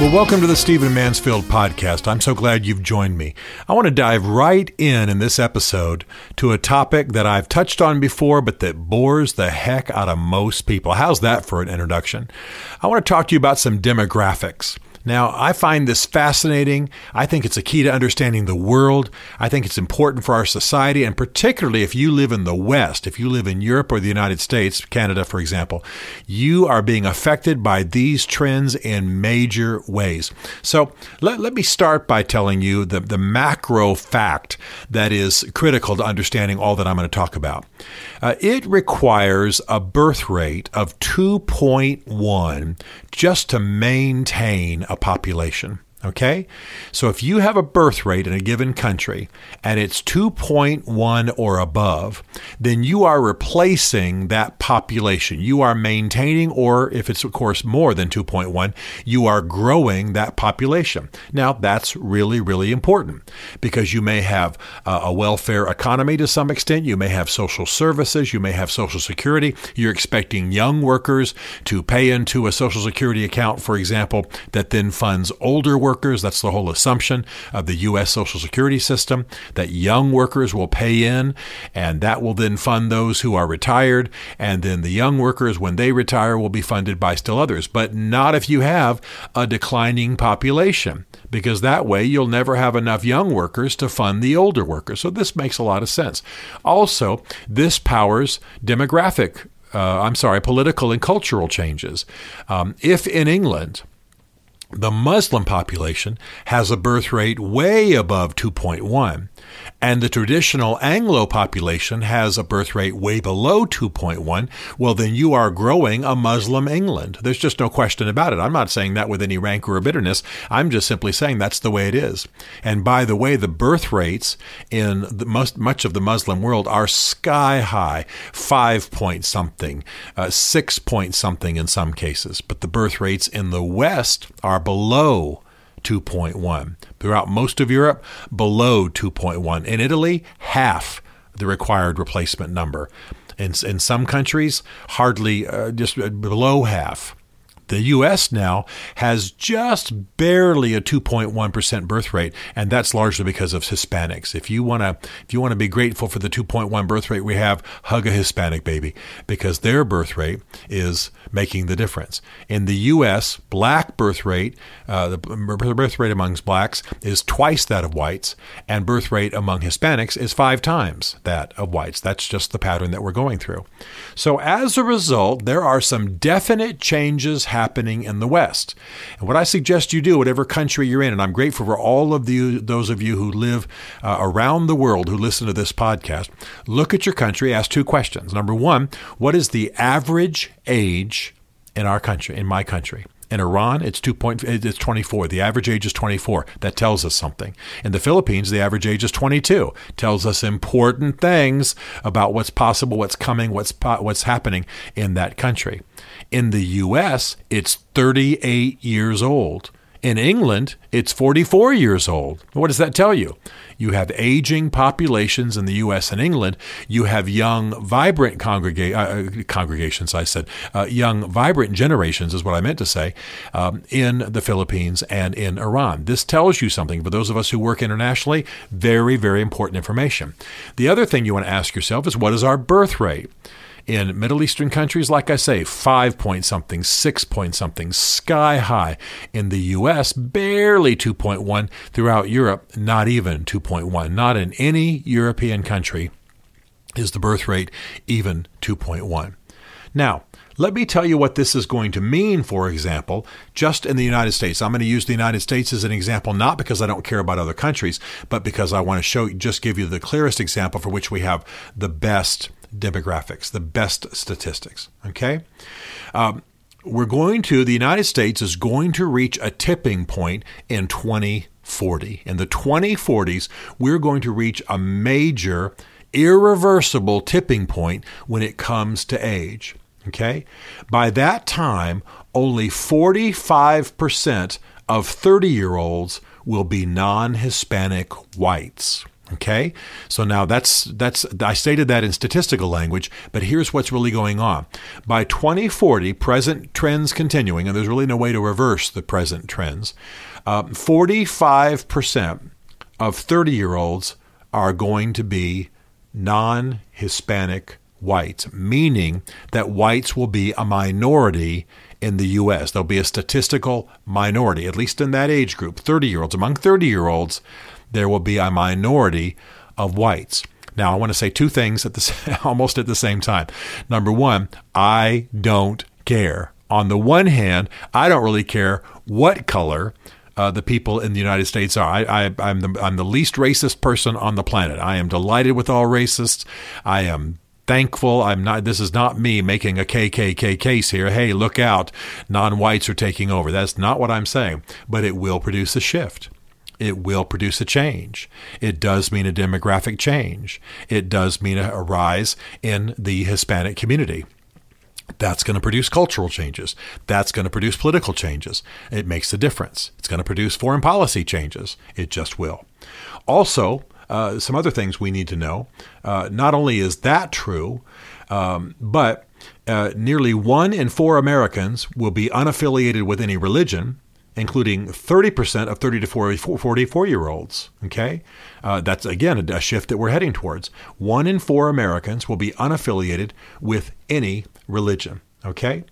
Well, welcome to the Stephen Mansfield podcast. I'm so glad you've joined me. I want to dive right in in this episode to a topic that I've touched on before, but that bores the heck out of most people. How's that for an introduction? I want to talk to you about some demographics. Now, I find this fascinating. I think it's a key to understanding the world. I think it's important for our society, and particularly if you live in the West, if you live in Europe or the United States, Canada, for example, you are being affected by these trends in major ways. So let, let me start by telling you the, the macro fact that is critical to understanding all that I'm going to talk about. Uh, it requires a birth rate of 2.1 just to maintain a population. Okay? So if you have a birth rate in a given country and it's 2.1 or above, then you are replacing that population. You are maintaining, or if it's, of course, more than 2.1, you are growing that population. Now, that's really, really important because you may have uh, a welfare economy to some extent. You may have social services. You may have social security. You're expecting young workers to pay into a social security account, for example, that then funds older workers workers. That's the whole assumption of the U.S. Social Security system that young workers will pay in, and that will then fund those who are retired. And then the young workers, when they retire, will be funded by still others. But not if you have a declining population, because that way you'll never have enough young workers to fund the older workers. So this makes a lot of sense. Also, this powers demographic uh, I'm sorry, political and cultural changes. Um, if in England, the Muslim population has a birth rate way above 2.1, and the traditional Anglo population has a birth rate way below 2.1, well, then you are growing a Muslim England. There's just no question about it. I'm not saying that with any rancor or bitterness. I'm just simply saying that's the way it is. And by the way, the birth rates in most, much of the Muslim world are sky high, five point something, uh, six point something in some cases. But the birth rates in the West are below 2.1. Throughout most of Europe, below 2.1. In Italy, half the required replacement number. In, in some countries, hardly uh, just below half. The U.S. now has just barely a 2.1% birth rate, and that's largely because of Hispanics. If you want to, if you want to be grateful for the 2.1 birth rate we have, hug a Hispanic baby because their birth rate is making the difference. In the U.S., black birth rate, uh, the birth rate amongst blacks is twice that of whites, and birth rate among Hispanics is five times that of whites. That's just the pattern that we're going through. So as a result, there are some definite changes happening happening in the West. And what I suggest you do, whatever country you're in, and I'm grateful for all of you, those of you who live uh, around the world who listen to this podcast, look at your country, ask two questions. Number one, what is the average age in our country, in my country? In Iran, it's two point, it's 24. The average age is 24. That tells us something. In the Philippines, the average age is 22. Tells us important things about what's possible, what's coming, what's what's happening in that country. In the U.S., it's 38 years old. In England, it's 44 years old. What does that tell you? You have aging populations in the U.S. and England. You have young, vibrant congrega- uh, uh, congregations, I said, uh, young, vibrant generations is what I meant to say, um, in the Philippines and in Iran. This tells you something. For those of us who work internationally, very, very important information. The other thing you want to ask yourself is what is our birth rate? In Middle Eastern countries, like I say, five point something, six point something, sky high. In the US, barely 2.1. Throughout Europe, not even 2.1. Not in any European country is the birth rate even 2.1. Now, let me tell you what this is going to mean, for example, just in the United States. I'm going to use the United States as an example, not because I don't care about other countries, but because I want to show, just give you the clearest example for which we have the best demographics, the best statistics. Okay? Um, we're going to, the United States is going to reach a tipping point in 2040. In the 2040s, we're going to reach a major, irreversible tipping point when it comes to age. Okay? By that time, only 45% of 30 year olds will be non Hispanic whites. Okay, so now that's that's I stated that in statistical language, but here's what's really going on. By 2040, present trends continuing, and there's really no way to reverse the present trends. Uh, 45% of 30 year olds are going to be non Hispanic whites, meaning that whites will be a minority in the U.S. There'll be a statistical minority, at least in that age group, 30 year olds. Among 30 year olds, there will be a minority of whites. Now, I want to say two things at the almost at the same time. Number one, I don't care. On the one hand, I don't really care what color uh, the people in the United States are. I, am the, I'm the least racist person on the planet. I am delighted with all racists. I am thankful. I'm not. This is not me making a KKK case here. Hey, look out! Non-whites are taking over. That's not what I'm saying. But it will produce a shift. It will produce a change. It does mean a demographic change. It does mean a, rise in the Hispanic community. That's going to produce cultural changes. That's going to produce political changes. It makes a difference. It's going to produce foreign policy changes. It just will. Also, uh, some other things we need to know. Uh, not only is that true, um, but uh, nearly one in four Americans will be unaffiliated with any religion, including 30% of 30 to 44 year olds. Okay? Uh, that's, again, a, a shift that we're heading towards. One in four Americans will be unaffiliated with any religion. Okay?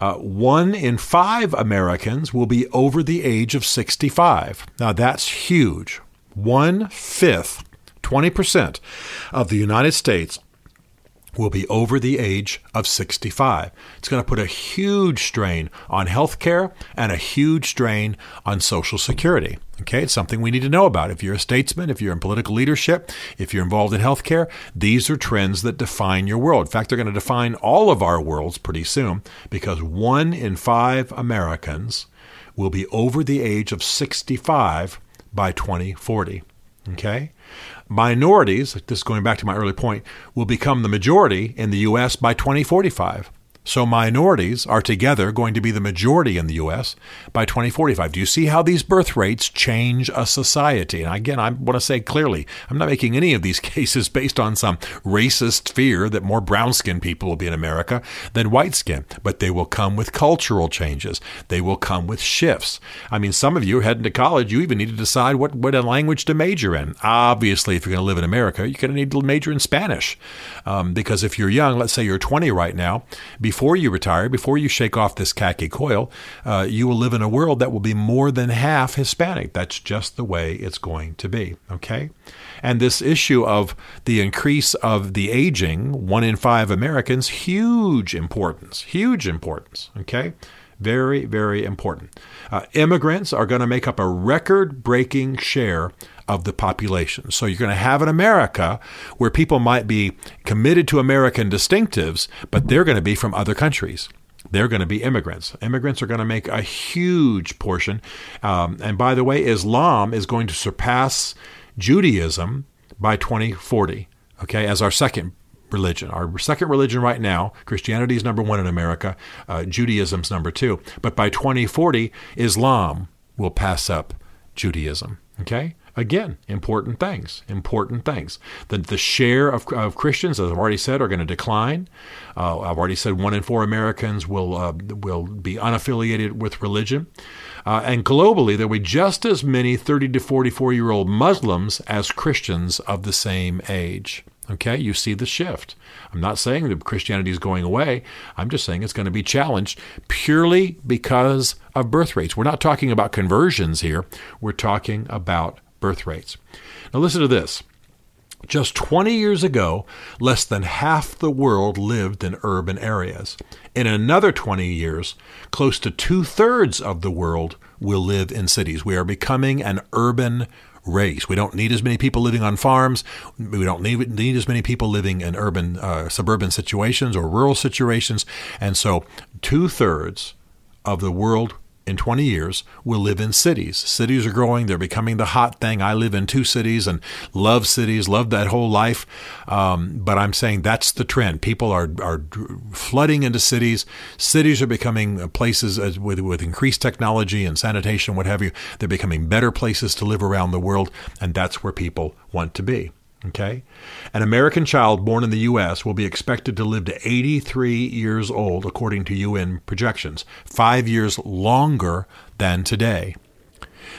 Uh, one in five Americans will be over the age of 65. Now, that's huge one fifth, 20% of the United States will be over the age of 65. It's going to put a huge strain on health care and a huge strain on Social Security. Okay, it's something we need to know about. If you're a statesman, if you're in political leadership, if you're involved in healthcare, these are trends that define your world. In fact, they're going to define all of our worlds pretty soon because one in five Americans will be over the age of 65 by 2040. Okay? Minorities, this is going back to my early point, will become the majority in the U.S. by 2045. So minorities are together going to be the majority in the U.S. by 2045. Do you see how these birth rates change a society? And again, I want to say clearly, I'm not making any of these cases based on some racist fear that more brown skinned people will be in America than white skinned, but they will come with cultural changes. They will come with shifts. I mean, some of you heading to college, you even need to decide what, what language to major in. Obviously, if you're going to live in America, you're going to need to major in Spanish. Um, because if you're young, let's say you're 20 right now, before you retire, before you shake off this khaki coil, uh, you will live in a world that will be more than half Hispanic. That's just the way it's going to be. Okay? And this issue of the increase of the aging, one in five Americans, huge importance, huge importance. Okay? Very, very important. Uh, immigrants are going to make up a record breaking share of the population. So you're going to have an America where people might be committed to American distinctives, but they're going to be from other countries. They're going to be immigrants. Immigrants are going to make a huge portion. Um, and by the way, Islam is going to surpass Judaism by 2040, okay, as our second religion. Our second religion right now, Christianity is number one in America, uh, Judaism's number two. But by 2040, Islam will pass up Judaism. Okay? Again, important things, important things. The, the share of, of Christians, as I've already said, are going to decline. Uh, I've already said one in four Americans will, uh, will be unaffiliated with religion. Uh, and globally, there will be just as many 30 to 44 year old Muslims as Christians of the same age. Okay, you see the shift. I'm not saying that Christianity is going away. I'm just saying it's going to be challenged purely because of birth rates. We're not talking about conversions here, we're talking about birth rates. Now, listen to this. Just 20 years ago, less than half the world lived in urban areas. In another 20 years, close to two thirds of the world will live in cities. We are becoming an urban race. We don't need as many people living on farms. We don't need, need as many people living in urban, uh, suburban situations or rural situations. And so, two thirds of the world in 20 years will live in cities. Cities are growing, they're becoming the hot thing. I live in two cities and love cities, love that whole life. Um, but I'm saying that's the trend. People are, are flooding into cities. Cities are becoming places with, with increased technology and sanitation, what have you. They're becoming better places to live around the world, and that's where people want to be. Okay? An American child born in the U.S. will be expected to live to 83 years old, according to UN projections, five years longer than today.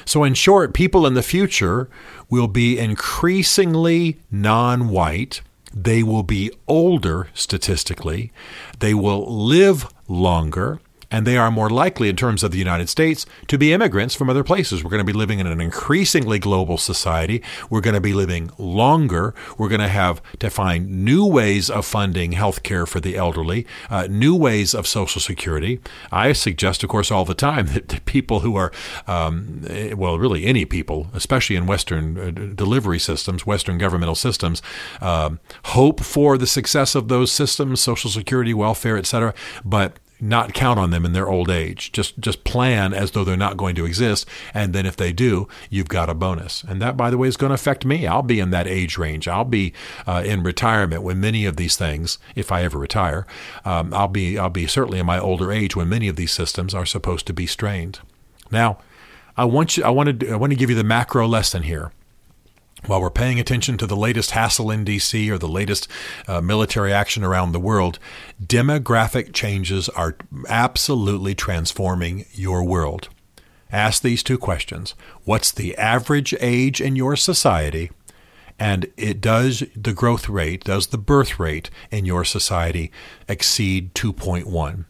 So, in short, people in the future will be increasingly non white. They will be older statistically. They will live longer and they are more likely, in terms of the United States, to be immigrants from other places. We're going to be living in an increasingly global society. We're going to be living longer. We're going to have to find new ways of funding health care for the elderly, uh, new ways of Social Security. I suggest, of course, all the time that people who are, um, eh, well, really any people, especially in Western uh, delivery systems, Western governmental systems, um, hope for the success of those systems, Social Security, welfare, etc. But not count on them in their old age. Just just plan as though they're not going to exist, and then if they do, you've got a bonus. And that, by the way, is going to affect me. I'll be in that age range. I'll be uh, in retirement when many of these things, if I ever retire, um, I'll be I'll be certainly in my older age when many of these systems are supposed to be strained. Now, I want you. I want to. I want to give you the macro lesson here while we're paying attention to the latest hassle in DC or the latest uh, military action around the world, demographic changes are absolutely transforming your world. Ask these two questions What's the average age in your society? And it does the growth rate, does the birth rate in your society exceed 2.1?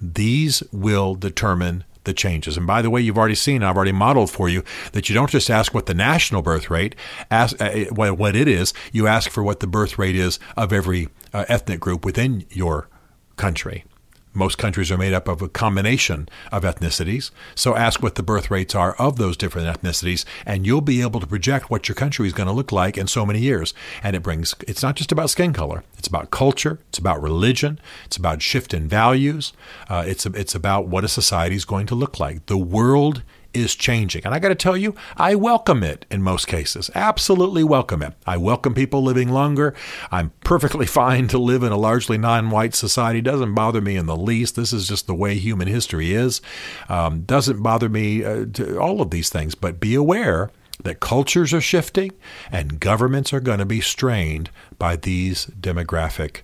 These will determine the changes. And by the way, you've already seen, I've already modeled for you that you don't just ask what the national birth rate, ask uh, what it is. You ask for what the birth rate is of every uh, ethnic group within your country. Most countries are made up of a combination of ethnicities. So ask what the birth rates are of those different ethnicities, and you'll be able to project what your country is going to look like in so many years. And it brings, it's not just about skin color, it's about culture, it's about religion, it's about shift in values, uh, it's, it's about what a society is going to look like. The world is changing. And I got to tell you, I welcome it in most cases. Absolutely welcome it. I welcome people living longer. I'm perfectly fine to live in a largely non white society. Doesn't bother me in the least. This is just the way human history is. Um, doesn't bother me uh, to all of these things. But be aware that cultures are shifting and governments are going to be strained by these demographic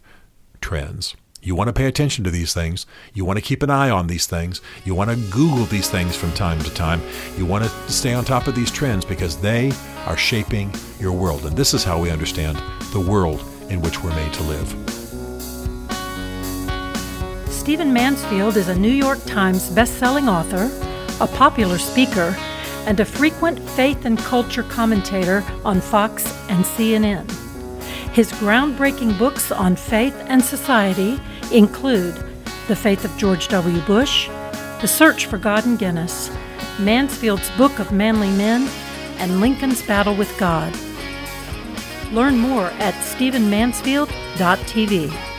trends. You want to pay attention to these things. You want to keep an eye on these things. You want to Google these things from time to time. You want to stay on top of these trends because they are shaping your world. And this is how we understand the world in which we're made to live. Stephen Mansfield is a New York Times bestselling author, a popular speaker, and a frequent faith and culture commentator on Fox and CNN. His groundbreaking books on faith and society include The Faith of George W. Bush, The Search for God in Guinness, Mansfield's Book of Manly Men, and Lincoln's Battle with God. Learn more at stephenmansfield.tv.